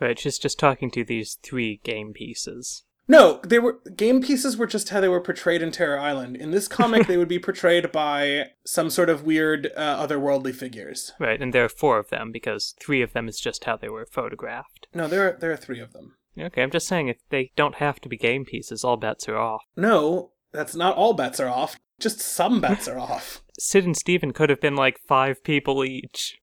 Right, she's just talking to these three game pieces. No, they were game pieces were just how they were portrayed in Terror Island. In this comic, they would be portrayed by some sort of weird uh, otherworldly figures. Right, and there are four of them because three of them is just how they were photographed. No, there are, there are three of them. Okay, I'm just saying if they don't have to be game pieces, all bets are off. No, that's not all bets are off. Just some bets are off. Sid and Steven could have been like five people each.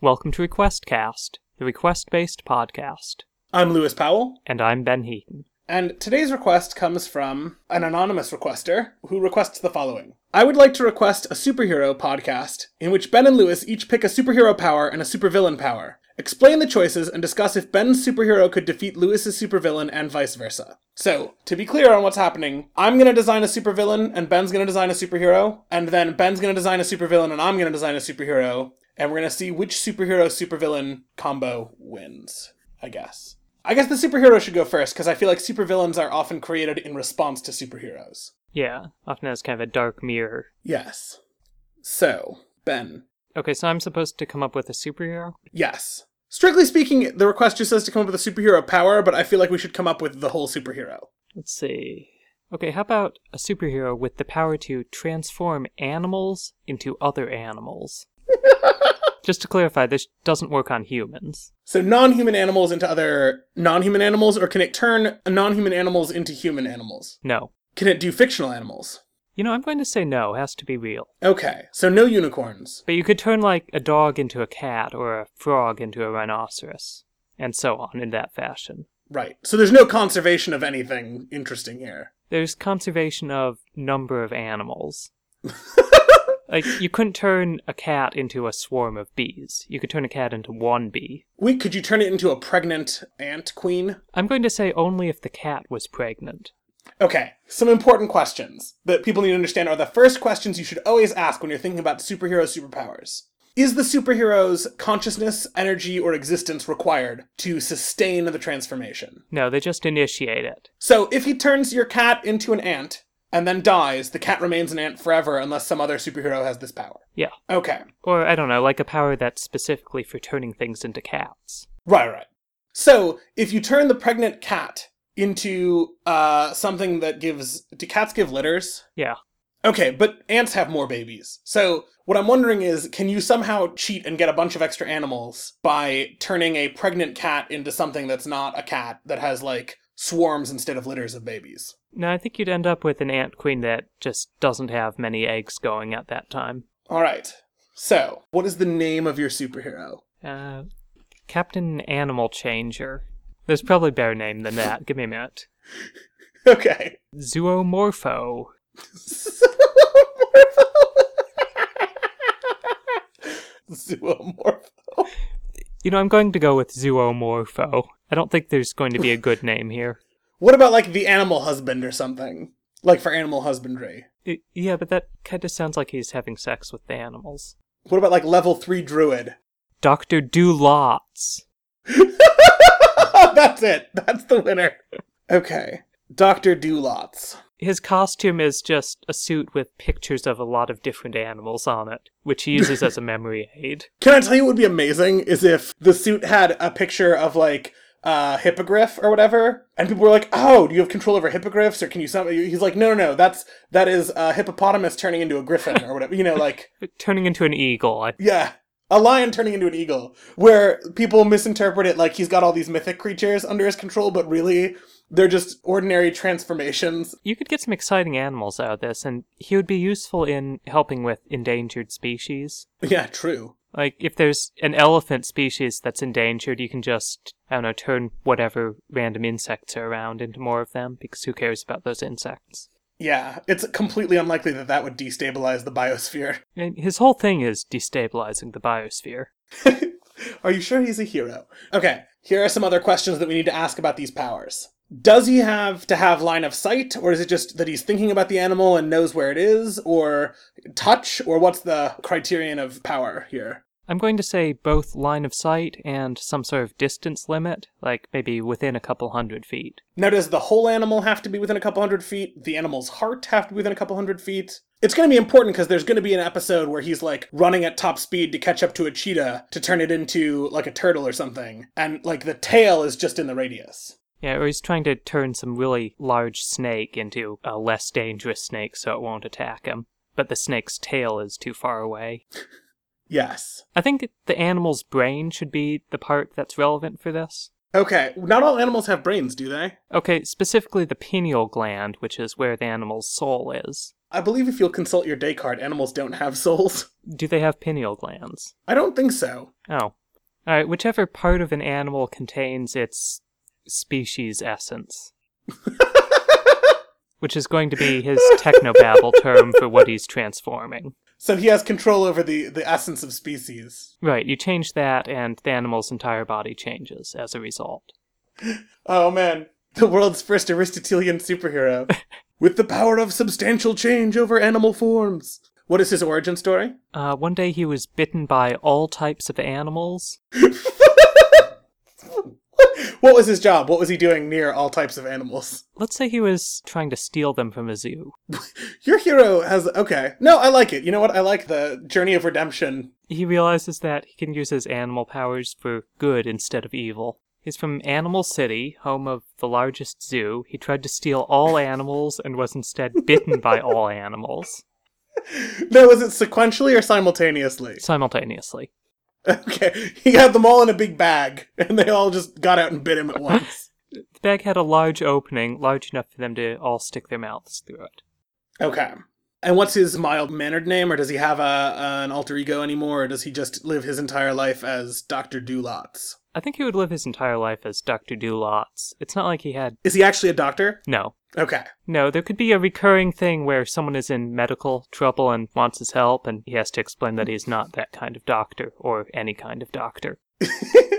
Welcome to RequestCast, the request based podcast. I'm Lewis Powell, And I'm Ben Heaton. and today's request comes from an anonymous requester who requests the following. I would like to request a superhero podcast in which Ben and Lewis each pick a superhero power and a supervillain power. Explain the choices and discuss if Ben's superhero could defeat Lewis's supervillain and vice versa. So, to be clear on what's happening, I'm gonna design a supervillain and Ben's gonna design a superhero, and then Ben's gonna design a supervillain and I'm gonna design a superhero, and we're gonna see which superhero supervillain combo wins, I guess. I guess the superhero should go first, because I feel like supervillains are often created in response to superheroes. Yeah, often as kind of a dark mirror. Yes. So, Ben. Okay, so I'm supposed to come up with a superhero? Yes. Strictly speaking, the request just says to come up with a superhero power, but I feel like we should come up with the whole superhero. Let's see. Okay, how about a superhero with the power to transform animals into other animals? Just to clarify, this doesn't work on humans. So, non human animals into other non human animals, or can it turn non human animals into human animals? No. Can it do fictional animals? You know, I'm going to say no, it has to be real. Okay, so no unicorns. But you could turn, like, a dog into a cat or a frog into a rhinoceros, and so on in that fashion. Right. So there's no conservation of anything interesting here. There's conservation of number of animals. like, you couldn't turn a cat into a swarm of bees. You could turn a cat into one bee. Wait, could you turn it into a pregnant ant queen? I'm going to say only if the cat was pregnant. Okay, some important questions that people need to understand are the first questions you should always ask when you're thinking about superhero superpowers. Is the superhero's consciousness, energy, or existence required to sustain the transformation? No, they just initiate it. So, if he turns your cat into an ant and then dies, the cat remains an ant forever unless some other superhero has this power. Yeah. Okay. Or, I don't know, like a power that's specifically for turning things into cats. Right, right. So, if you turn the pregnant cat into uh, something that gives. Do cats give litters? Yeah. Okay, but ants have more babies. So, what I'm wondering is can you somehow cheat and get a bunch of extra animals by turning a pregnant cat into something that's not a cat that has, like, swarms instead of litters of babies? No, I think you'd end up with an ant queen that just doesn't have many eggs going at that time. Alright. So, what is the name of your superhero? Uh, Captain Animal Changer. There's probably a better name than that. Give me a minute. Okay. Zoomorpho. Zoomorpho. You know, I'm going to go with Zoomorpho. I don't think there's going to be a good name here. What about, like, the animal husband or something? Like for animal husbandry. Yeah, but that kind of sounds like he's having sex with the animals. What about, like, level 3 druid? Dr. Do Lots. That's it. That's the winner. Okay. Dr. Doolots. His costume is just a suit with pictures of a lot of different animals on it, which he uses as a memory aid. Can I tell you what would be amazing is if the suit had a picture of like uh hippogriff or whatever and people were like oh do you have control over hippogriffs or can you some he's like no no no that's that is a hippopotamus turning into a griffin or whatever you know like Turning into an eagle. I, yeah a lion turning into an eagle where people misinterpret it like he's got all these mythic creatures under his control but really they're just ordinary transformations you could get some exciting animals out of this, and he would be useful in helping with endangered species. yeah true Like, if there's an elephant species that's endangered, you can just, I don't know, turn whatever random insects are around into more of them, because who cares about those insects? Yeah, it's completely unlikely that that would destabilize the biosphere. And his whole thing is destabilizing the biosphere. are you sure he's a hero? Okay, here are some other questions that we need to ask about these powers. Does he have to have line of sight, or is it just that he's thinking about the animal and knows where it is, or touch, or what's the criterion of power here? I'm going to say both line of sight and some sort of distance limit, like maybe within a couple hundred feet. Now, does the whole animal have to be within a couple hundred feet? The animal's heart have to be within a couple hundred feet? It's going to be important because there's going to be an episode where he's like running at top speed to catch up to a cheetah to turn it into like a turtle or something. And like the tail is just in the radius. Yeah, or he's trying to turn some really large snake into a less dangerous snake so it won't attack him. But the snake's tail is too far away. Yes. I think the animal's brain should be the part that's relevant for this. Okay, not all animals have brains, do they? Okay, specifically the pineal gland, which is where the animal's soul is. I believe if you'll consult your Descartes, animals don't have souls. Do they have pineal glands? I don't think so. Oh. Alright, whichever part of an animal contains its species essence. which is going to be his technobabble term for what he's transforming. So he has control over the, the essence of species. Right, you change that, and the animal's entire body changes as a result. Oh man, the world's first Aristotelian superhero. With the power of substantial change over animal forms. What is his origin story? Uh, one day he was bitten by all types of animals. what was his job? What was he doing near all types of animals? Let's say he was trying to steal them from a zoo. Your hero has. Okay. No, I like it. You know what? I like the journey of redemption. He realizes that he can use his animal powers for good instead of evil. He's from Animal City, home of the largest zoo. He tried to steal all animals and was instead bitten by all animals No, was it sequentially or simultaneously? simultaneously. Okay. He had them all in a big bag, and they all just got out and bit him at once. The bag had a large opening, large enough for them to all stick their mouths through it. Okay. And what's his mild mannered name, or does he have a an alter ego anymore, or does he just live his entire life as Doctor Dolots? I think he would live his entire life as Dr. Dolots. It's not like he had. Is he actually a doctor? No. Okay. No, there could be a recurring thing where someone is in medical trouble and wants his help, and he has to explain that he's not that kind of doctor, or any kind of doctor.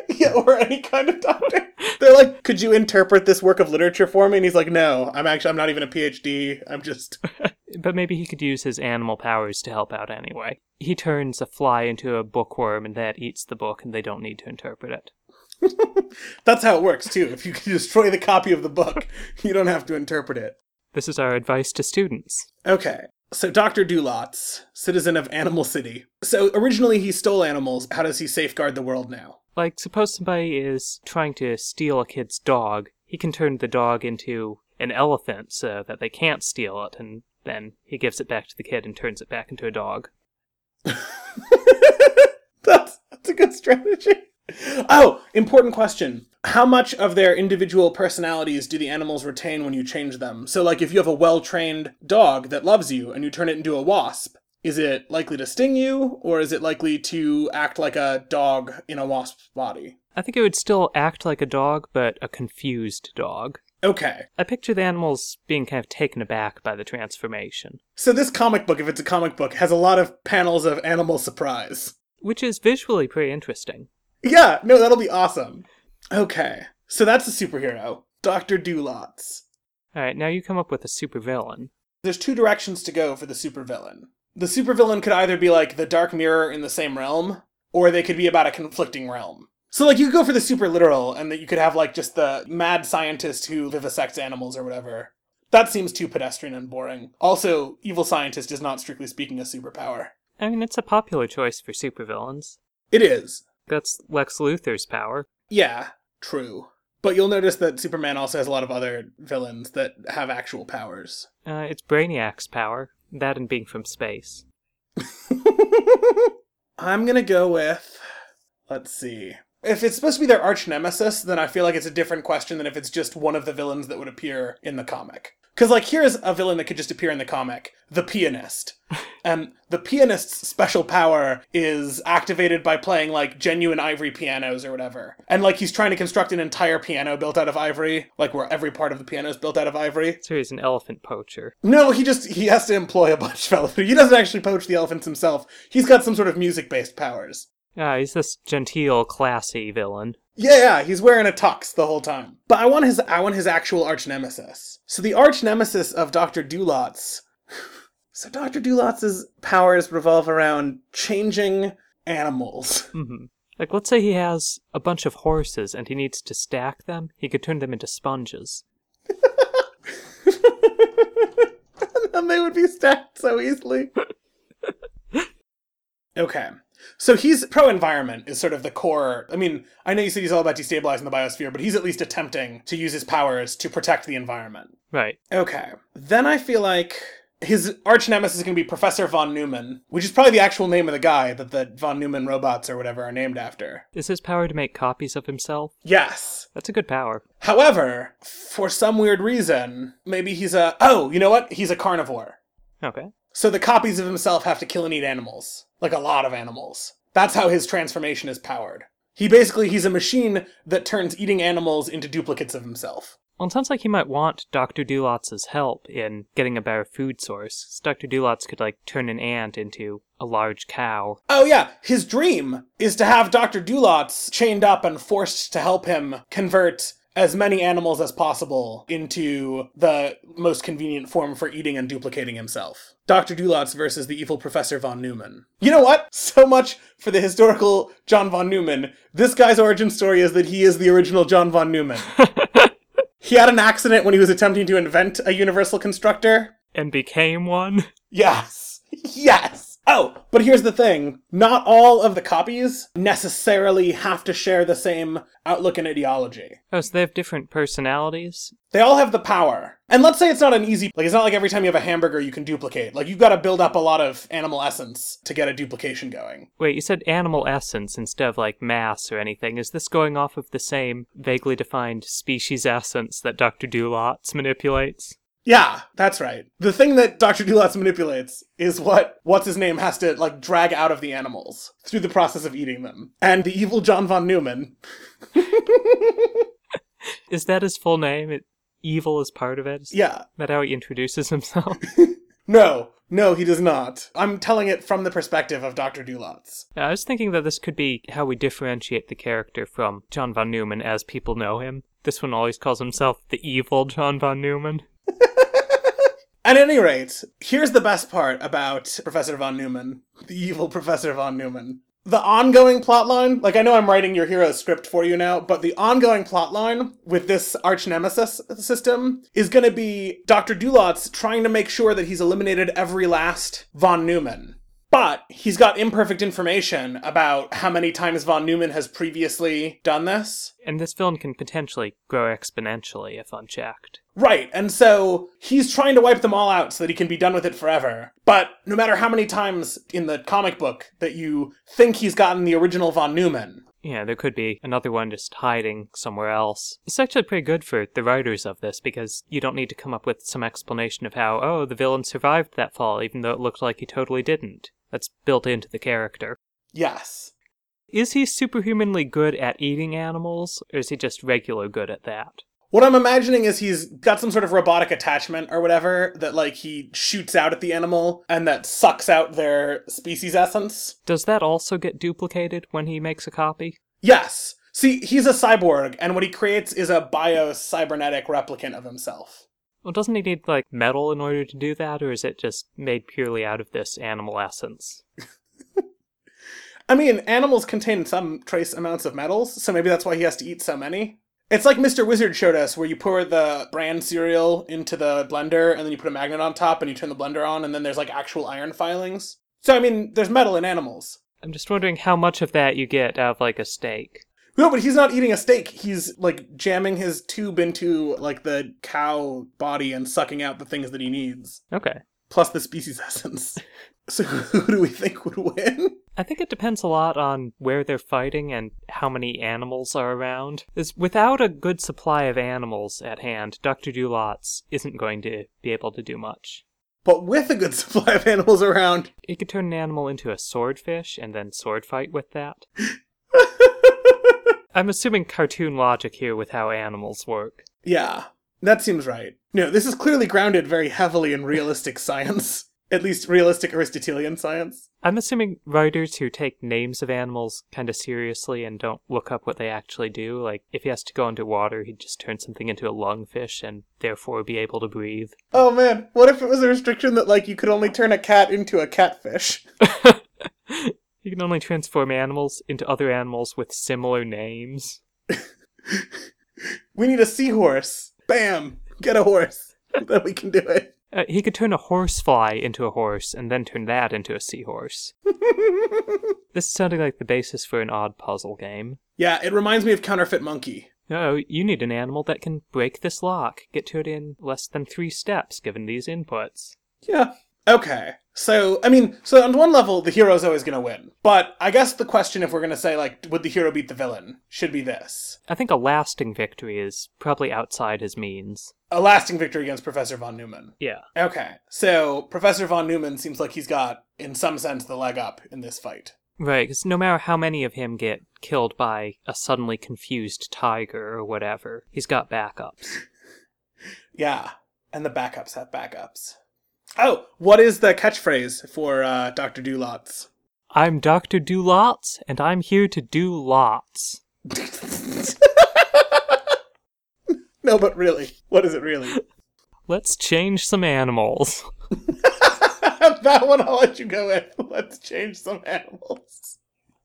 yeah, or any kind of doctor. They're like, "Could you interpret this work of literature for me?" And he's like, "No, I'm actually I'm not even a PhD. I'm just." But maybe he could use his animal powers to help out anyway. He turns a fly into a bookworm, and that eats the book, and they don't need to interpret it. That's how it works too. If you can destroy the copy of the book, you don't have to interpret it. This is our advice to students. Okay. So Dr. Dolots, citizen of Animal City. So originally he stole animals. How does he safeguard the world now? Like, suppose somebody is trying to steal a kid's dog. He can turn the dog into an elephant so that they can't steal it, and then he gives it back to the kid and turns it back into a dog. that's, that's a good strategy. Oh, important question. How much of their individual personalities do the animals retain when you change them? So, like, if you have a well trained dog that loves you and you turn it into a wasp, is it likely to sting you, or is it likely to act like a dog in a wasp's body? I think it would still act like a dog, but a confused dog. Okay. I picture the animals being kind of taken aback by the transformation, So, this comic book, if it's a comic book, has a lot of panels of animal surprise. which is visually pretty interesting. Yeah, no, that'll be awesome. Okay. So, that's a superhero Dr. Dolots. Alright, now you come up with a supervillain. there's two directions to go for the supervillain. The supervillain could either be like the Dark Mirror in the same realm, or they could be about a conflicting realm. So like you could go for the super literal, and that you could have like just the mad scientist who vivisects animals or whatever. That seems too pedestrian and boring. Also, evil scientist is not strictly speaking a superpower. I mean, it's a popular choice for supervillains. It is. That's Lex Luthor's power. Yeah, true. But you'll notice that Superman also has a lot of other villains that have actual powers. Uh, it's Brainiac's power, that and being from space. I'm gonna go with. Let's see. If it's supposed to be their arch nemesis, then I feel like it's a different question than if it's just one of the villains that would appear in the comic. Because, like, here's a villain that could just appear in the comic the pianist. and the pianist's special power is activated by playing, like, genuine ivory pianos or whatever. And, like, he's trying to construct an entire piano built out of ivory, like, where every part of the piano is built out of ivory. So he's an elephant poacher. No, he just he has to employ a bunch of elephants. He doesn't actually poach the elephants himself. He's got some sort of music-based powers. Ah, he's this genteel, classy villain. Yeah, yeah, he's wearing a tux the whole time. But I want his I want his actual arch nemesis. So the arch nemesis of Dr. Dolots. So Dr. Dolots' powers revolve around changing animals. hmm Like, let's say he has a bunch of horses and he needs to stack them. He could turn them into sponges. and they would be stacked so easily. okay. So he's pro environment is sort of the core. I mean, I know you said he's all about destabilizing the biosphere, but he's at least attempting to use his powers to protect the environment. Right. Okay. Then I feel like his arch nemesis is going to be Professor von Neumann, which is probably the actual name of the guy that the von Neumann robots or whatever are named after. Is his power to make copies of himself? Yes. That's a good power. However, for some weird reason, maybe he's a. Oh, you know what? He's a carnivore. Okay. So the copies of himself have to kill and eat animals. Like a lot of animals. That's how his transformation is powered. He basically he's a machine that turns eating animals into duplicates of himself. Well, it sounds like he might want Dr. Dulotz's help in getting a better food source. Dr. Dulotz could, like, turn an ant into a large cow. Oh yeah, his dream is to have Dr. Dulotz chained up and forced to help him convert as many animals as possible into the most convenient form for eating and duplicating himself. Dr. Dulotz versus the evil Professor von Neumann. You know what? So much for the historical John von Neumann. This guy's origin story is that he is the original John von Neumann. he had an accident when he was attempting to invent a universal constructor. And became one? Yes. Yes. Oh, but here's the thing. Not all of the copies necessarily have to share the same outlook and ideology. Oh, so they have different personalities? They all have the power. And let's say it's not an easy, like, it's not like every time you have a hamburger you can duplicate. Like, you've got to build up a lot of animal essence to get a duplication going. Wait, you said animal essence instead of, like, mass or anything. Is this going off of the same vaguely defined species essence that Dr. Dulotz manipulates? Yeah, that's right. The thing that Dr. Dulotz manipulates is what what's his name has to like drag out of the animals through the process of eating them. And the evil John von Neumann. Is that his full name? It, evil is part of it? Is Yeah. that how he introduces himself? No, no, he does not. I'm telling it from the perspective of Dr. Dulotz. I was thinking that this could be how we differentiate the character from John von Neumann as people know him. This one always calls himself the evil John von Neumann. At any rate, here's the best part about Professor von Neumann, the evil Professor von Neumann. The ongoing plotline, like I know I'm writing your hero's script for you now, but the ongoing plotline with this arch nemesis system is going to be Dr. Dulotz trying to make sure that he's eliminated every last von Neumann. But he's got imperfect information about how many times von Neumann has previously done this. And this villain can potentially grow exponentially if unchecked. Right, and so he's trying to wipe them all out so that he can be done with it forever. But no matter how many times in the comic book that you think he's gotten the original von Neumann, Yeah, there could be another one just hiding somewhere else. It's actually pretty good for the writers of this because you don't need to come up with some explanation of how, oh, the villain survived that fall, even though it looked like he totally didn't. That's built into the character. yes. Is he superhumanly good at eating animals, or is he just regular good at that? What I'm imagining is he's got some sort of robotic attachment or whatever that, like, he shoots out at the animal and that sucks out their species essence. Does that also get duplicated when he makes a copy? Yes. See, he's a cyborg, and what he creates is a bio-cybernetic replicant of himself. Well, doesn't he need, like, metal in order to do that, or is it just made purely out of this animal essence? I mean, animals contain some trace amounts of metals, so maybe that's why he has to eat so many. It's like Mr. Wizard showed us, where you pour the bran cereal into the blender, and then you put a magnet on top, and you turn the blender on, and then there's like actual iron filings. So, I mean, there's metal in animals. I'm just wondering how much of that you get out of, like, a steak. No, but he's not eating a steak. He's like jamming his tube into like the cow body and sucking out the things that he needs, Okay. plus the species essence. So, who do we think would win? I think it depends a lot on where they're fighting and how many animals are around. Is without a good supply of animals at hand, Dr. Dulotz isn't going to be able to do much. But with a good supply of animals around, He could turn an animal into a swordfish and then sword fight with that. I'm assuming cartoon logic here with how animals work. Yeah, that seems right. No, this is clearly grounded very heavily in realistic science. At least realistic Aristotelian science. I'm assuming writers who take names of animals kind of seriously and don't look up what they actually do. Like, if he has to go into water, he'd just turn something into a lungfish and therefore be able to breathe. Oh man, what if it was a restriction that like you could only turn a cat into a catfish? He can only transform animals into other animals with similar names. We need a seahorse. Bam! Get a horse. then we can do it. Uh, he could turn a horsefly into a horse and then turn that into a seahorse. this is sounding like the basis for an odd puzzle game. Yeah, it reminds me of Counterfeit Monkey. Oh, you need an animal that can break this lock. Get to it in less than three steps, given these inputs. Yeah. Okay. So, I mean, so on one level, the hero's always going to win. But I guess the question, if we're going to say, like, would the hero beat the villain, should be this I think a lasting victory is probably outside his means. a lasting victory against Professor Von Neumann. Yeah. Okay. So, Professor Von Neumann seems like he's got, in some sense, the leg up in this fight. Right, because no matter how many of him get killed by a suddenly confused tiger or whatever, he's got backups. Yeah. And the backups have backups. Oh, what is the catchphrase for uh, Dr. Dulots? I'm Dr. Do Lots, and I'm here to do lots. no, but really, what is it really? Let's change some animals. that one I'll let you go with. Let's change some animals.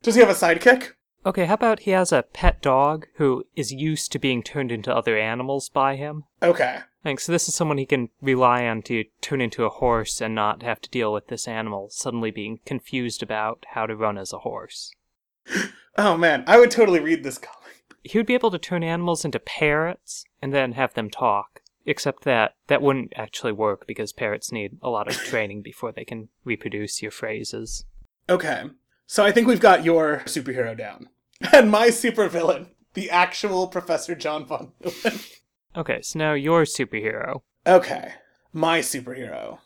Does he have a sidekick? Okay, how about he has a pet dog who is used to being turned into other animals by him? Okay. Thanks. So this is someone he can rely on to turn into a horse and not have to deal with this animal suddenly being confused about how to run as a horse. Oh man, I would totally read this comic. He would be able to turn animals into parrots and then have them talk. Except that that wouldn't actually work because parrots need a lot of training before they can reproduce your phrases. Okay. So I think we've got your superhero down. And my supervillain, the actual Professor John Von Neumann. Okay, so now your superhero. Okay, my superhero.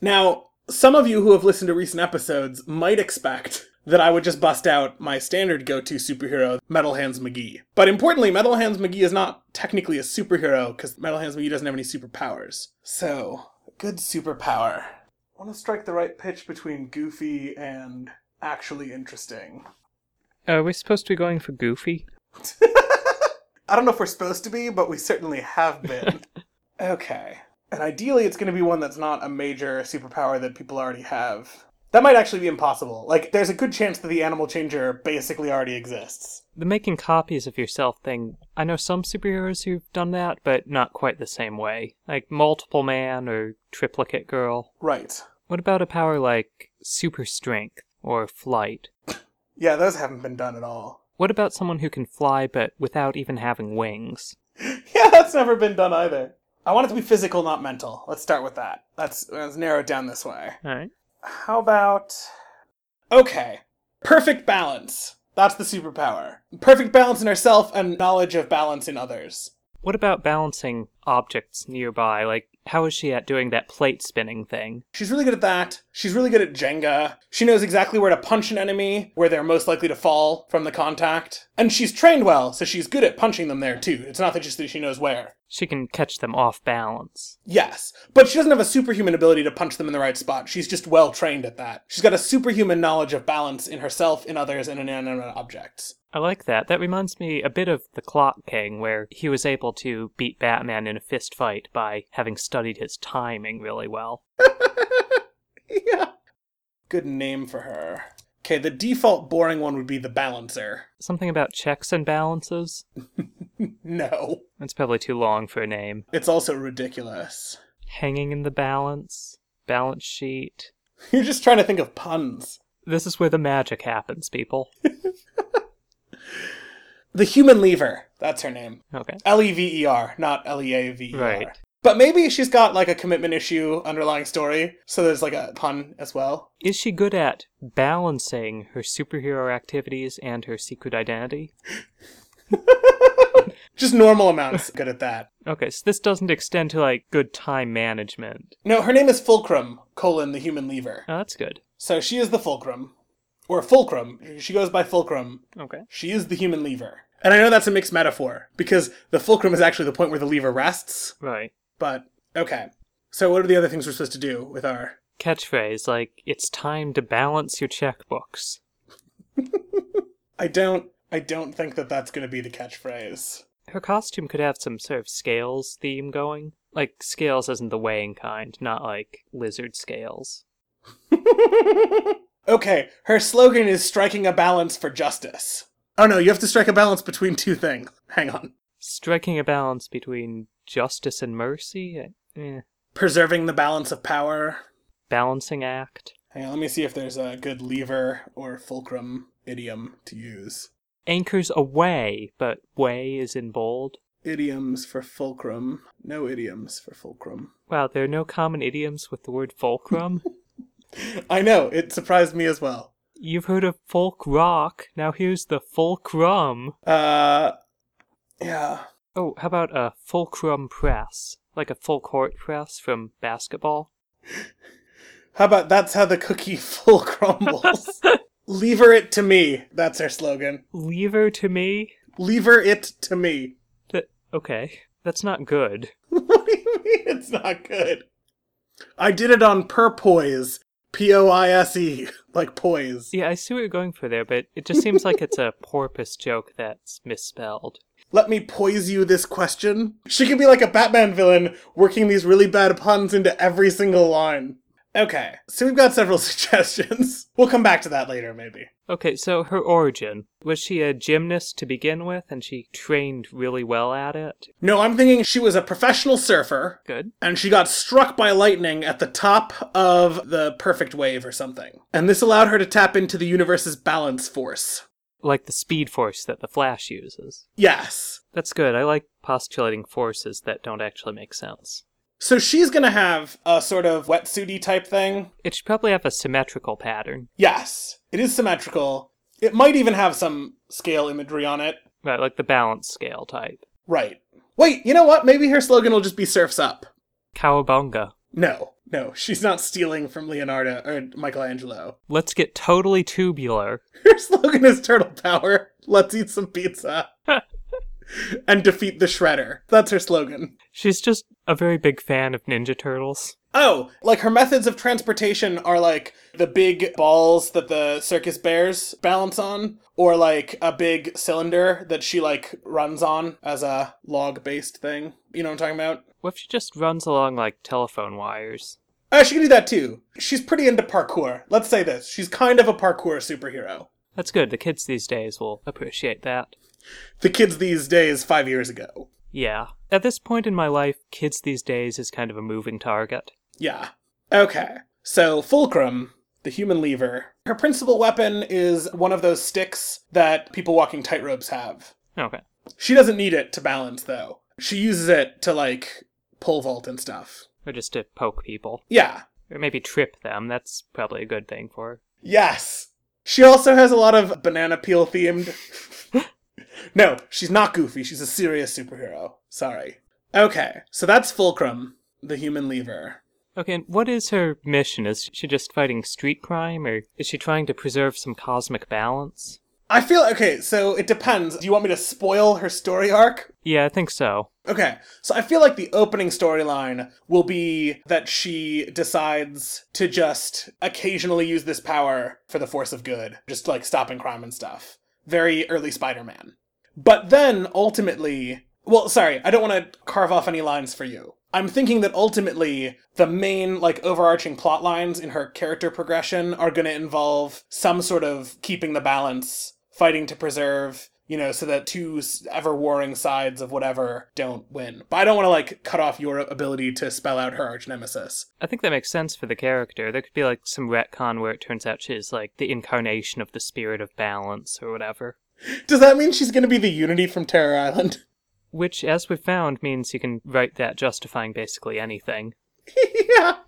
Now, some of you who have listened to recent episodes might expect that I would just bust out my standard go to superhero, Metal Hands McGee. But importantly, Metal Hands McGee is not technically a superhero because Metal Hands McGee doesn't have any superpowers. So, good superpower. I want to strike the right pitch between goofy and actually interesting. Are we supposed to be going for Goofy? I don't know if we're supposed to be, but we certainly have been. okay. And ideally, it's going to be one that's not a major superpower that people already have. That might actually be impossible. Like, there's a good chance that the animal changer basically already exists. The making copies of yourself thing, I know some superheroes who've done that, but not quite the same way. Like Multiple Man or Triplicate Girl. Right. What about a power like super strength or flight? Yeah, those haven't been done at all. What about someone who can fly but without even having wings? Yeah, that's never been done either. I want it to be physical, not mental. Let's start with that. Let's, let's narrow it down this way. Alright. How about. Okay. Perfect balance. That's the superpower. Perfect balance in herself and knowledge of balance in others. What about balancing objects nearby? Like, how is she at doing that plate spinning thing? She's really good at that. She's really good at Jenga. She knows exactly where to punch an enemy, where they're most likely to fall from the contact. And she's trained well, so she's good at punching them there too. It's not that just that she knows where. She can catch them off balance. Yes, but she doesn't have a superhuman ability to punch them in the right spot. She's just well trained at that. She's got a superhuman knowledge of balance in herself, in others, and in inanimate objects. I like that. That reminds me a bit of The Clock King, where he was able to beat Batman in a fist fight by having studied his timing really well. yeah. Good name for her. Okay, the default boring one would be the balancer. Something about checks and balances? No. That's probably too long for a name. It's also ridiculous. Hanging in the balance, balance sheet. You're just trying to think of puns. This is where the magic happens, people. The human lever. That's her name. Okay. L E V E R, not L E A V E R. Right. But maybe she's got like a commitment issue underlying story, so there's like a pun as well. Is she good at balancing her superhero activities and her secret identity? Just normal amounts good at that. Okay, so this doesn't extend to like good time management. No, her name is Fulcrum, colon, the human lever. Oh, that's good. So she is the Fulcrum. Or Fulcrum. She goes by Fulcrum. Okay. She is the human lever. And I know that's a mixed metaphor, because the fulcrum is actually the point where the lever rests. Right. But, okay. So what are the other things we're supposed to do with our... Catchphrase like, it's time to balance your checkbooks. I don't... I don't think that that's going to be the catchphrase. Her costume could have some sort of scales theme going. Like, scales isn't the weighing kind, not like lizard scales. Okay, her slogan is striking a balance for justice. Oh no, you have to strike a balance between two things. Hang on. Striking a balance between justice and mercy? Eh. Preserving the balance of power. Balancing act. Hang on, let me see if there's a good lever or fulcrum idiom to use. Anchors away, but way is in bold. Idioms for fulcrum. No idioms for fulcrum. Wow, there are no common idioms with the word fulcrum. I know, it surprised me as well. You've heard of folk rock. Now here's the fulcrum. Uh, yeah. Oh, how about a fulcrum press? Like a full court press from basketball? How about that's how the cookie full crumbles? Lever it to me. That's our slogan. Lever to me? Lever it to me. That okay. That's not good. what do you mean it's not good? I did it on purpoise. P O I S E. Like poise. Yeah, I see what you're going for there, but it just seems like it's a porpoise joke that's misspelled. Let me poise you this question. She could be like a Batman villain, working these really bad puns into every single line. Okay, so we've got several suggestions. We'll come back to that later, maybe. Okay, so her origin. Was she a gymnast to begin with and she trained really well at it? No, I'm thinking she was a professional surfer, Good. and she got struck by lightning at the top of the perfect wave or something. And this allowed her to tap into the universe's balance force. Like the speed force that the Flash uses. Yes. That's good. I like postulating forces that don't actually make sense. So she's gonna have a sort of wetsuity type thing. It should probably have a symmetrical pattern. Yes, it is symmetrical. It might even have some scale imagery on it. Right, like the balance scale type. Right. Wait, you know what? Maybe her slogan will just be Surfs Up. Cowabunga. No, no, she's not stealing from Leonardo or Michelangelo. Let's get totally tubular. Her slogan is Turtle Power. Let's eat some pizza. and defeat the Shredder. That's her slogan. She's just a very big fan of Ninja Turtles. Oh, like her methods of transportation are like the big balls that the circus bears balance on, or like a big cylinder that she like runs on as a log based thing. You know what I'm talking about? What if she just runs along like telephone wires? Uh, she can do that too. She's pretty into parkour. Let's say this. She's kind of a parkour superhero. That's good. The kids these days will appreciate that. The kids these days, five years ago. Yeah. At this point in my life, kids these days is kind of a moving target. Yeah. Okay. So, Fulcrum, the human lever, her principal weapon is one of those sticks that people walking tightropes have. Okay. She doesn't need it to balance, though. She uses it to, like, pole vault and stuff. Or just to poke people. Yeah. Or maybe trip them. That's probably a good thing for her. Yes. She also has a lot of banana peel themed. no, she's not goofy. She's a serious superhero. Sorry. Okay, so that's Fulcrum, the human lever. Okay, and what is her mission? Is she just fighting street crime, or is she trying to preserve some cosmic balance? I feel okay, so it depends. Do you want me to spoil her story arc? Yeah, I think so. Okay, so I feel like the opening storyline will be that she decides to just occasionally use this power for the force of good, just like stopping crime and stuff. Very early Spider Man. But then ultimately, well, sorry, I don't want to carve off any lines for you. I'm thinking that ultimately the main like overarching plot lines in her character progression are going to involve some sort of keeping the balance, fighting to preserve, you know, so that two ever warring sides of whatever don't win. But I don't want to like cut off your ability to spell out her arch nemesis. I think that makes sense for the character. There could be like some retcon where it turns out she's like the incarnation of the spirit of balance or whatever. Does that mean she's going to be the Unity from Terror Island? Which, as we've found, means you can write that justifying basically anything. yeah.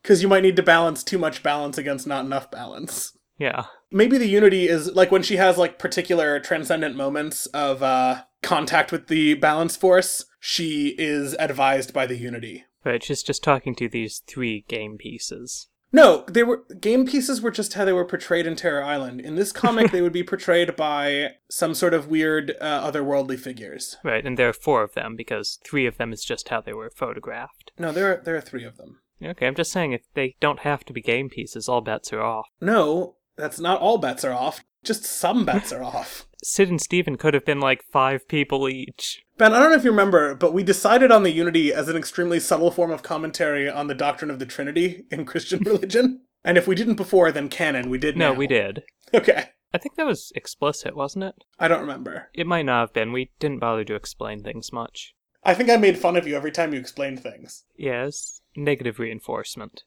Because you might need to balance too much balance against not enough balance. Yeah. Maybe the unity is like when she has like particular transcendent moments of uh, contact with the balance force, she is advised by the unity. Right, she's just talking to these three game pieces. No, they were game pieces were just how they were portrayed in Terror Island. In this comic, they would be portrayed by some sort of weird uh, otherworldly figures. Right, and there are four of them because three of them is just how they were photographed. No, there are, there are three of them. Okay, I'm just saying if they don't have to be game pieces, all bets are off. No, that's not all bets are off. Just some bets are off. Sid and Steven could have been like five people each. Ben, I don't know if you remember, but we decided on the Unity as an extremely subtle form of commentary on the doctrine of the Trinity in Christian religion. And if we didn't before, then canon, we did No, now. we did. Okay. I think that was explicit, wasn't it? I don't remember. It might not have been. We didn't bother to explain things much. I think I made fun of you every time you explained things. Yes, negative reinforcement.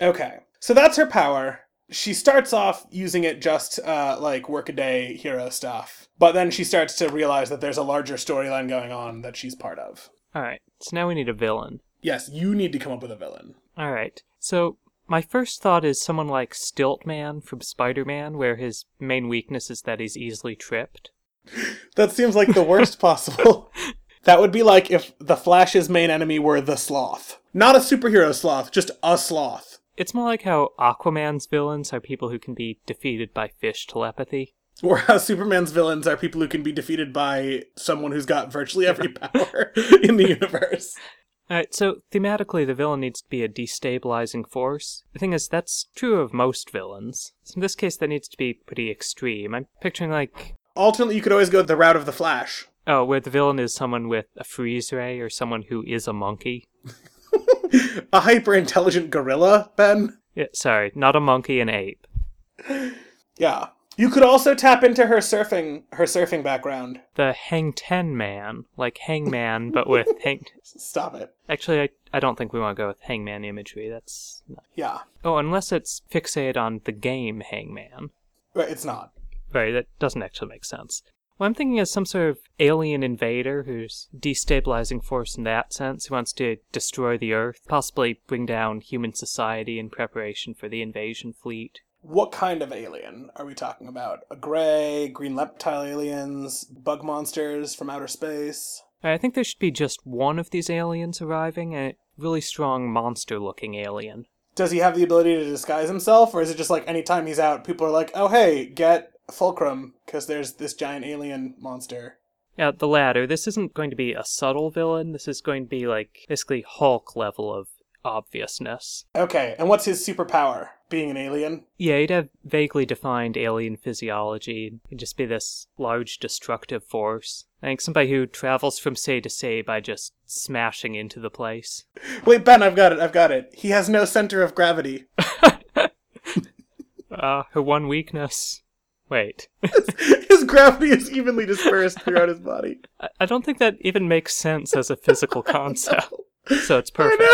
Okay. So that's her power. She starts off using it just uh, like workaday hero stuff, but then she starts to realize that there's a larger storyline going on that she's part of. Alright, so now we need a villain. Yes, you need to come up with a villain. Alright, so my first thought is someone like Stiltman from Spider Man, where his main weakness is that he's easily tripped. That seems like the worst possible. That would be like if the Flash's main enemy were the sloth. Not a superhero sloth, just a sloth. It's more like how Aquaman's villains are people who can be defeated by fish telepathy. Or how Superman's villains are people who can be defeated by someone who's got virtually every power in the universe. Alright, so thematically, the villain needs to be a destabilizing force. The thing is, that's true of most villains. So in this case, that needs to be pretty extreme. I'm picturing like, Alternately, you could always go the route of the Flash. oh, where the villain is someone with a freeze ray or someone who is a monkey. a hyper intelligent gorilla, Ben? Yeah, sorry, not a monkey, an ape. Yeah. You could also tap into her surfing her surfing background. The Hang Ten Man, like Hangman, but with Hang. Stop it. Actually, I, I don't think we want to go with Hangman imagery. That's not... Yeah. oh, unless it's fixated on the game Hangman. Right, it's not. Right, that doesn't actually make sense. What I'm thinking is some sort of alien invader who's destabilizing force in that sense, who wants to destroy the Earth, possibly bring down human society in preparation for the invasion fleet. What kind of alien are we talking about? A gray, green reptile aliens, bug monsters from outer space? I think there should be just one of these aliens arriving, a really strong monster looking alien. Does he have the ability to disguise himself, or is it just like anytime he's out, people are like, oh hey, get Fulcrum, because there's this giant alien monster? Yeah, the latter. This isn't going to be a subtle villain. This is going to be like basically Hulk level of obviousness. Okay, and what's his superpower? Being an alien? Yeah, he'd have vaguely defined alien physiology. He'd just be this large destructive force. I think somebody who travels from say to say by just smashing into the place. Wait, Ben, I've got it, I've got it. He has no center of gravity. Uh, her one weakness. Wait. his gravity is evenly dispersed throughout his body. I- I don't think that even makes sense as a physical concept. So it's perfect.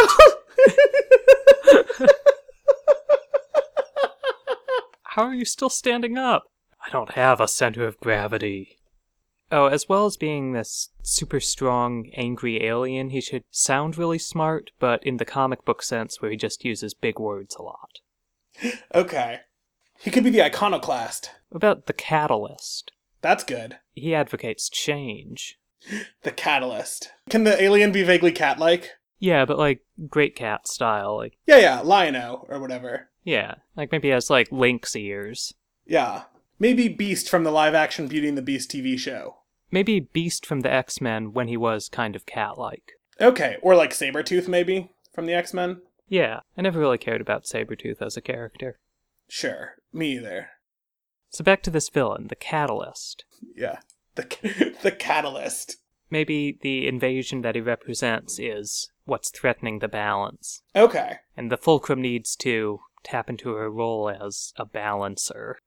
How are you still standing up? I don't have a center of gravity. Oh, as well as being this super strong, angry alien, he should sound really smart, but in the comic book sense where he just uses big words a lot. okay. He could be the iconoclast. What about the catalyst? That's good. He advocates change. The catalyst. Can the alien be vaguely cat like? Yeah, but like Great Cat style. Like, Yeah, yeah, Lion-O or whatever. yeah, like maybe he has like lynx ears. Yeah. Maybe Beast from the live action Beauty and the Beast TV show. Maybe Beast from the X Men when he was kind of cat like. Okay, or like Sabretooth maybe from the X-Men? Yeah, I never really cared about Sabretooth as a character. Sure. Me either. So back to this villain, the Catalyst. Yeah. The the catalyst. Maybe the invasion that he represents is what's threatening the balance, Okay. and the Fulcrum needs to tap into her role as a balancer.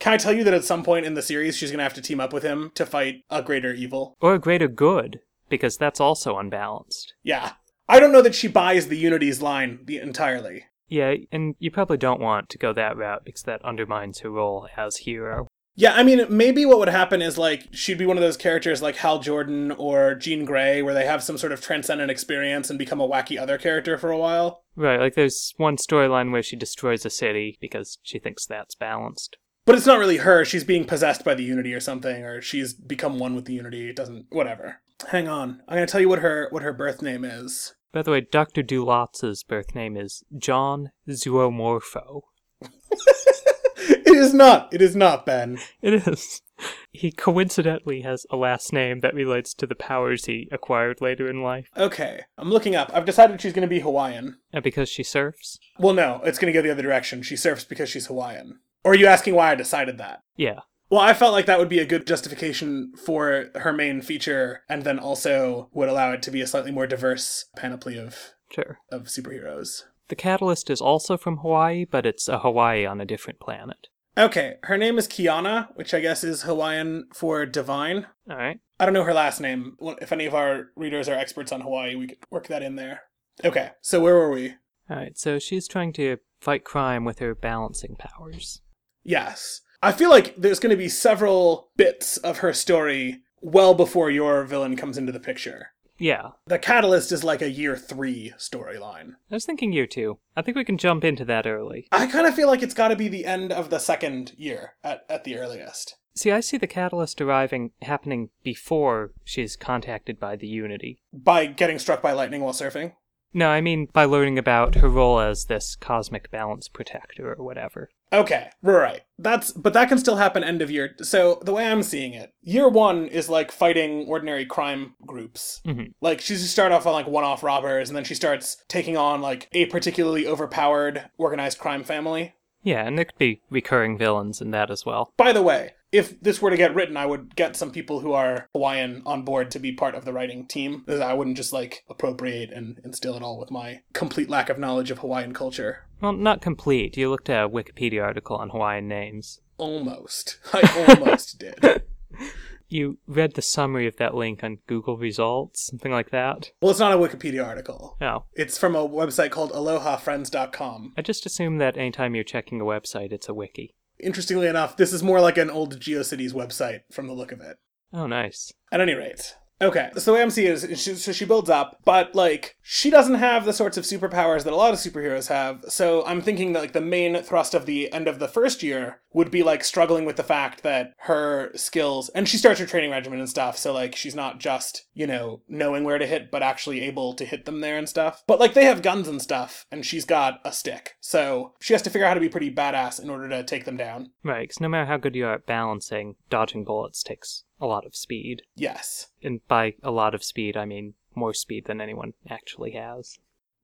Can I tell you that at some point in the series she's gonna have to team up with him to fight a greater evil? Or a greater good, because that's also unbalanced. Yeah. I don't know that she buys the Unity's line entirely. Yeah, and you probably don't want to go that route because that undermines her role as hero. Yeah, I mean, maybe what would happen is like she'd be one of those characters like Hal Jordan or Jean Grey, where they have some sort of transcendent experience and become a wacky other character for a while. Right, like there's one storyline where she destroys a city because she thinks that's balanced. But it's not really her. She's being possessed by the Unity or something, or she's become one with the Unity. It doesn't. Whatever. Hang on. I'm gonna tell you what her what her birth name is. By the way, Dr. Dulotz's birth name is John Zoomorpho. it is not. It is not Ben. It is. He coincidentally has a last name that relates to the powers he acquired later in life. Okay, I'm looking up. I've decided she's gonna be Hawaiian. And because she surfs? Well, no, it's gonna go the other direction. She surfs because she's Hawaiian. Or are you asking why I decided that? Yeah. Well, I felt like that would be a good justification for her main feature, and then also would allow it to be a slightly more diverse panoply of, Sure. of superheroes. The catalyst is also from Hawaii, but it's a Hawaii on a different planet. Okay, her name is Kiana, which I guess is Hawaiian for divine. All right. I don't know her last name. If any of our readers are experts on Hawaii, we could work that in there. Okay, so where were we? All right. So she's trying to fight crime with her balancing powers. Yes. I feel like there's going to be several bits of her story well before your villain comes into the picture. Yeah. The Catalyst is like a year three storyline. I was thinking year two. I think we can jump into that early. I kind of feel like it's got to be the end of the second year at, at the earliest. See, I see the catalyst arriving happening before she's contacted by the Unity. By getting struck by lightning while surfing. No, I mean by learning about her role as this cosmic balance protector or whatever. Okay, right. That's but that can still happen end of year. So the way I'm seeing it, year one is like fighting ordinary crime groups. Mhm. Like she's just start off on like one-off robbers, and then she starts taking on like a particularly overpowered organized crime family. Yeah, and there could be recurring villains in that as well. By the way, if this were to get written, I would get some people who are Hawaiian on board to be part of the writing team. I wouldn't just like appropriate and instill it all with my complete lack of knowledge of Hawaiian culture. Well, not complete. You looked at a Wikipedia article on Hawaiian names. Almost. I almost did. You read the summary of that link on Google Results, something like that. Well, it's not a Wikipedia article. No, It's from a website called alohafriends.com. I just assume that anytime you're checking a website, it's a wiki. Interestingly enough, this is more like an old GeoCities website from the look of it. Oh, nice. At any rate. Okay, so the way I'm seeing it is, she, so she builds up, but like she doesn't have the sorts of superpowers that a lot of superheroes have. So I'm thinking that like the main thrust of the end of the first year would be like struggling with the fact that her skills, and she starts her training regimen and stuff. So like she's not just you know knowing where to hit, but actually able to hit them there and stuff. But like they have guns and stuff, and she's got a stick, so she has to figure out how to be pretty badass in order to take them down. Right, 'cause no matter how good you are at balancing, dodging bullets takes a lot of speed. Yes, And by a lot of speed, I mean more speed than anyone actually has.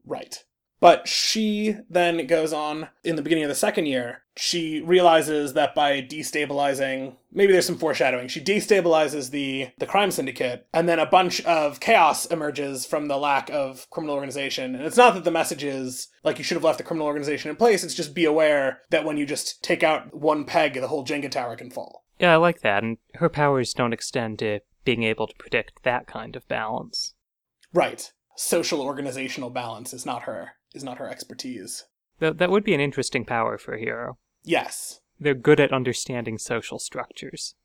Right. But she then goes on in the beginning of the second year. She realizes that by destabilizing, maybe there's some foreshadowing. She destabilizes the the crime syndicate, and then a bunch of chaos emerges from the lack of criminal organization. And it's not that the message is like you should have left the criminal organization in place. It's just be aware that when you just take out one peg, the whole Jenga tower can fall. Yeah, I like that, and her powers don't extend to being able to predict that kind of balance. Right. Social organizational balance is not her is not her expertise. Th- that would be an interesting power for a hero. Yes. They're good at understanding social structures.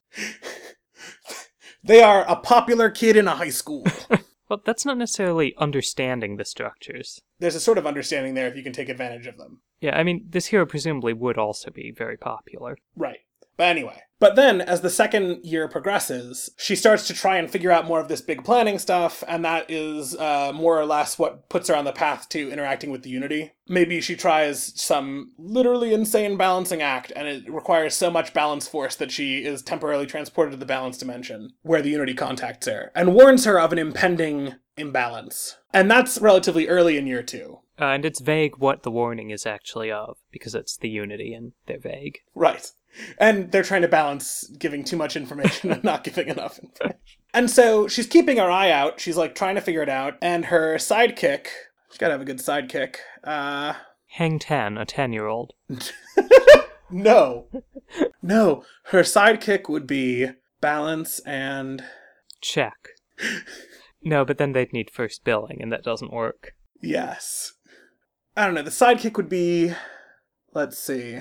They are a popular kid in a high school. Well, that's not necessarily understanding the structures. There's a sort of understanding there if you can take advantage of them. Yeah, I mean, this hero presumably would also be very popular. Right. But anyway. But then, as the second year progresses, she starts to try and figure out more of this big planning stuff, and that is uh, more or less what puts her on the path to interacting with the Unity. Maybe she tries some literally insane balancing act, and it requires so much balance force that she is temporarily transported to the balance dimension, where the Unity contacts her, and warns her of an impending imbalance. And that's relatively early in year two. Uh, and it's vague what the warning is actually of, because it's the Unity and they're vague. Right. And they're trying to balance giving too much information and not giving enough information. And so she's keeping her eye out. She's like trying to figure it out. And her sidekick, she's got to have a good sidekick. Uh, Hang 10, a 10 year old. no. No. Her sidekick would be balance and. Check. no, but then they'd need first billing, and that doesn't work. Yes. I don't know. The sidekick would be. Let's see.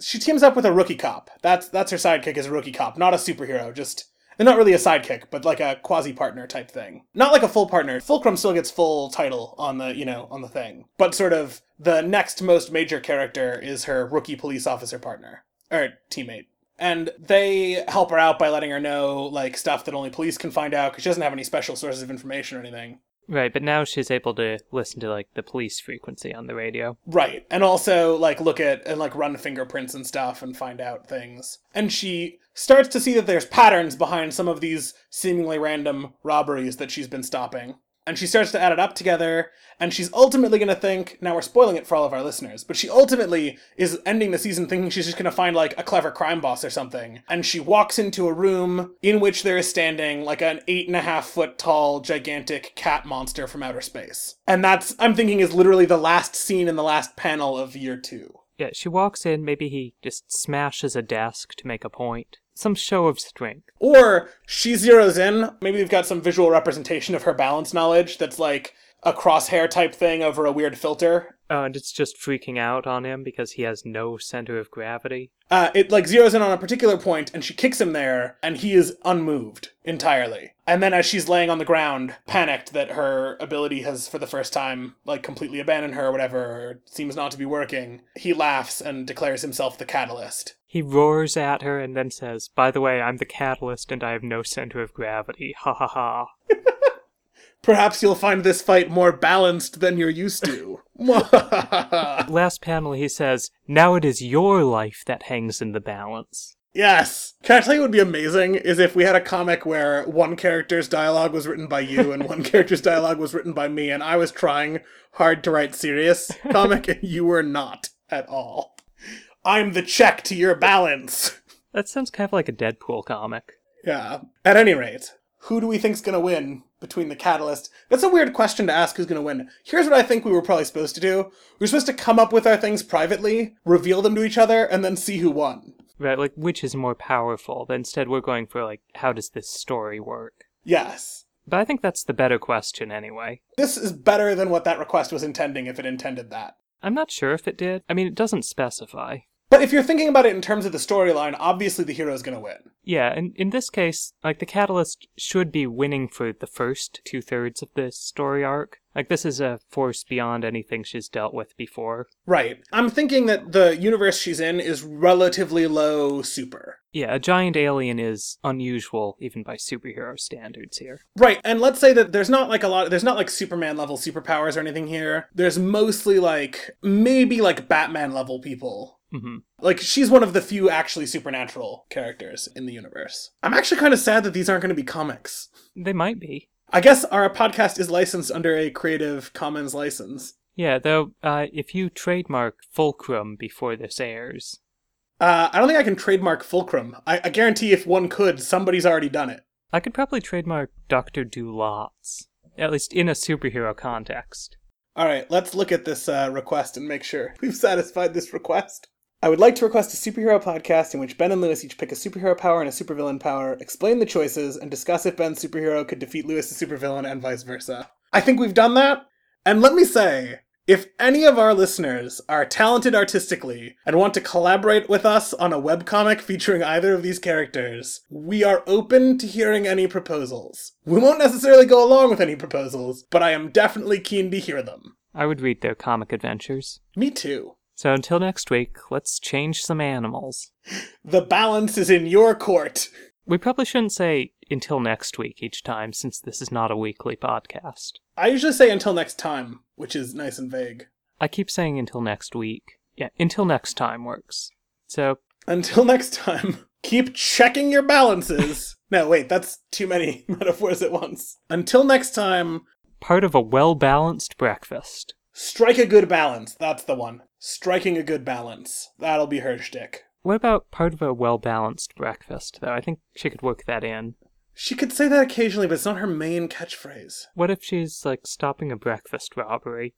She teams up with a rookie cop. That's that's her sidekick is a rookie cop, not a superhero. Just not really a sidekick, but like a quasi partner type thing. Not like a full partner. Fulcrum still gets full title on the you know on the thing, but sort of the next most major character is her rookie police officer partner or teammate. And they help her out by letting her know like stuff that only police can find out because she doesn't have any special sources of information or anything. Right, but now she's able to listen to, like, the police frequency on the radio. Right. And also like look at and like run fingerprints and stuff and find out things. And she starts to see that there's patterns behind some of these seemingly random robberies that she's been stopping. And she starts to add it up together and she's ultimately going to think now we're spoiling it for all of our listeners but she ultimately is ending the season thinking she's just going to find like a clever crime boss or something. And she walks into a room in which there is standing like an eight and a half foot tall gigantic cat monster from outer space. And that's i'm thinking is literally the last scene in the last panel of year two. Yeah, she walks in, maybe he just smashes a desk to make a point. Some show of strength. Or she zeroes in. Maybe we've got some visual representation of her balance knowledge that's like a crosshair type thing over a weird filter. Oh, and it's just freaking out on him because he has no center of gravity. Uh, it like zeroes in on a particular point and she kicks him there and he is unmoved entirely. And then as she's laying on the ground, panicked that her ability has for the first time like completely abandoned her or whatever, or seems not to be working, he laughs and declares himself the catalyst. He roars at her and then says, By the way, I'm the catalyst and I have no center of gravity. Ha ha ha. Perhaps you'll find this fight more balanced than you're used to. Last panel, he says, Now it is your life that hangs in the balance. Yes. Can I tell you what would be amazing is if we had a comic where one character's dialogue was written by you and one character's dialogue was written by me, and I was trying hard to write serious comic and you were not at all. I'm the check to your balance. That sounds kind of like a Deadpool comic. Yeah. At any rate, who do we think's gonna win between the catalyst? That's a weird question to ask who's gonna win. Here's what I think we were probably supposed to do. We were supposed to come up with our things privately, reveal them to each other, and then see who won. Right, like which is more powerful? But instead, we're going for like, how does this story work? Yes. But I think that's the better question anyway. This is better than what that request was intending if it intended that. I'm not sure if it did. I mean, it doesn't specify. But if you're thinking about it in terms of the storyline, obviously the hero is gonna win. Yeah, and in this case, like the catalyst should be winning for the first two thirds of this story arc. Like this is a force beyond anything she's dealt with before. Right. I'm thinking that the universe she's in is relatively low super. Yeah, a giant alien is unusual even by superhero standards here. Right, and let's say that there's not like a lot there's not like Superman level superpowers or anything here. There's mostly like maybe like Batman level people. Hmm Like she's one of the few actually supernatural characters in the universe. I'm actually kind of sad that these aren't going to be comics. They might be. I guess our podcast is licensed under a Creative Commons license. Yeah, though, uh, if you trademark Fulcrum before this airs, Uh, I don't think I can trademark Fulcrum. I, I guarantee if one could, somebody's already done it. I could probably trademark Dr. Dulots. At least in a superhero context. All right, let's look at this uh, request and make sure we've satisfied this request. I would like to request a superhero podcast in which Ben and Lewis each pick a superhero power and a supervillain power, explain the choices, and discuss if Ben's superhero could defeat Lewis's supervillain and vice versa. I think we've done that. And let me say, if any of our listeners are talented artistically and want to collaborate with us on a webcomic featuring either of these characters, we are open to hearing any proposals. We won't necessarily go along with any proposals, but I am definitely keen to hear them. I would read their comic adventures. Me too. So until next week, let's change some animals. The balance is in your court. We probably shouldn't say until next week each time, since this is not a weekly podcast. I usually say until next time, which is nice and vague. I keep saying until next week. Yeah, until next time works. So, Until next time, keep checking your balances. no, wait, that's too many metaphors at once. Until next time, part of a well balanced breakfast. Strike a good balance. That's the one. Striking a good balance. That'll be her shtick. What about part of a well balanced breakfast, though? I think she could work that in. She could say that occasionally, but it's not her main catchphrase. What if she's, like, stopping a breakfast robbery?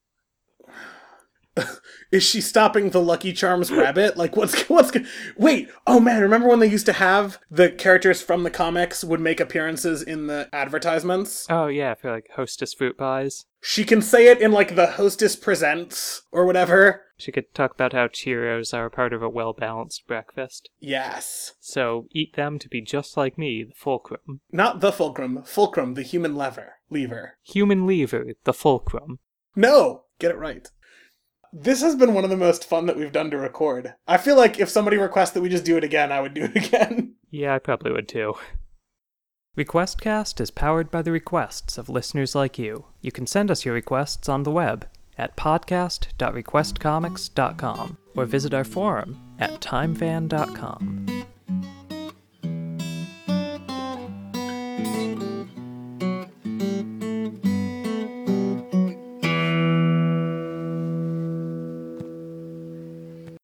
Is she stopping the Lucky Charms rabbit? Like, what's what's? Wait, oh man, remember when they used to have the characters from the comics would make appearances in the advertisements? Oh, yeah, for, like, hostess fruit pies. She can say it in like the Hostess Presents or whatever. She could talk about how Cheerios are part of a well balanced breakfast. Yes, So, eat them to be just like me, the fulcrum. not the fulcrum. Fulcrum, the human lever, lever. Human lever, the fulcrum. No, get it right. This has been one of the most fun that we've done to record. I feel like if somebody requests that we just do it again, I would do it again. Yeah, I probably would too. RequestCast is powered by the requests of listeners like you. You can send us your requests on the web at podcast.requestcomics.com or visit our forum at timefan.com.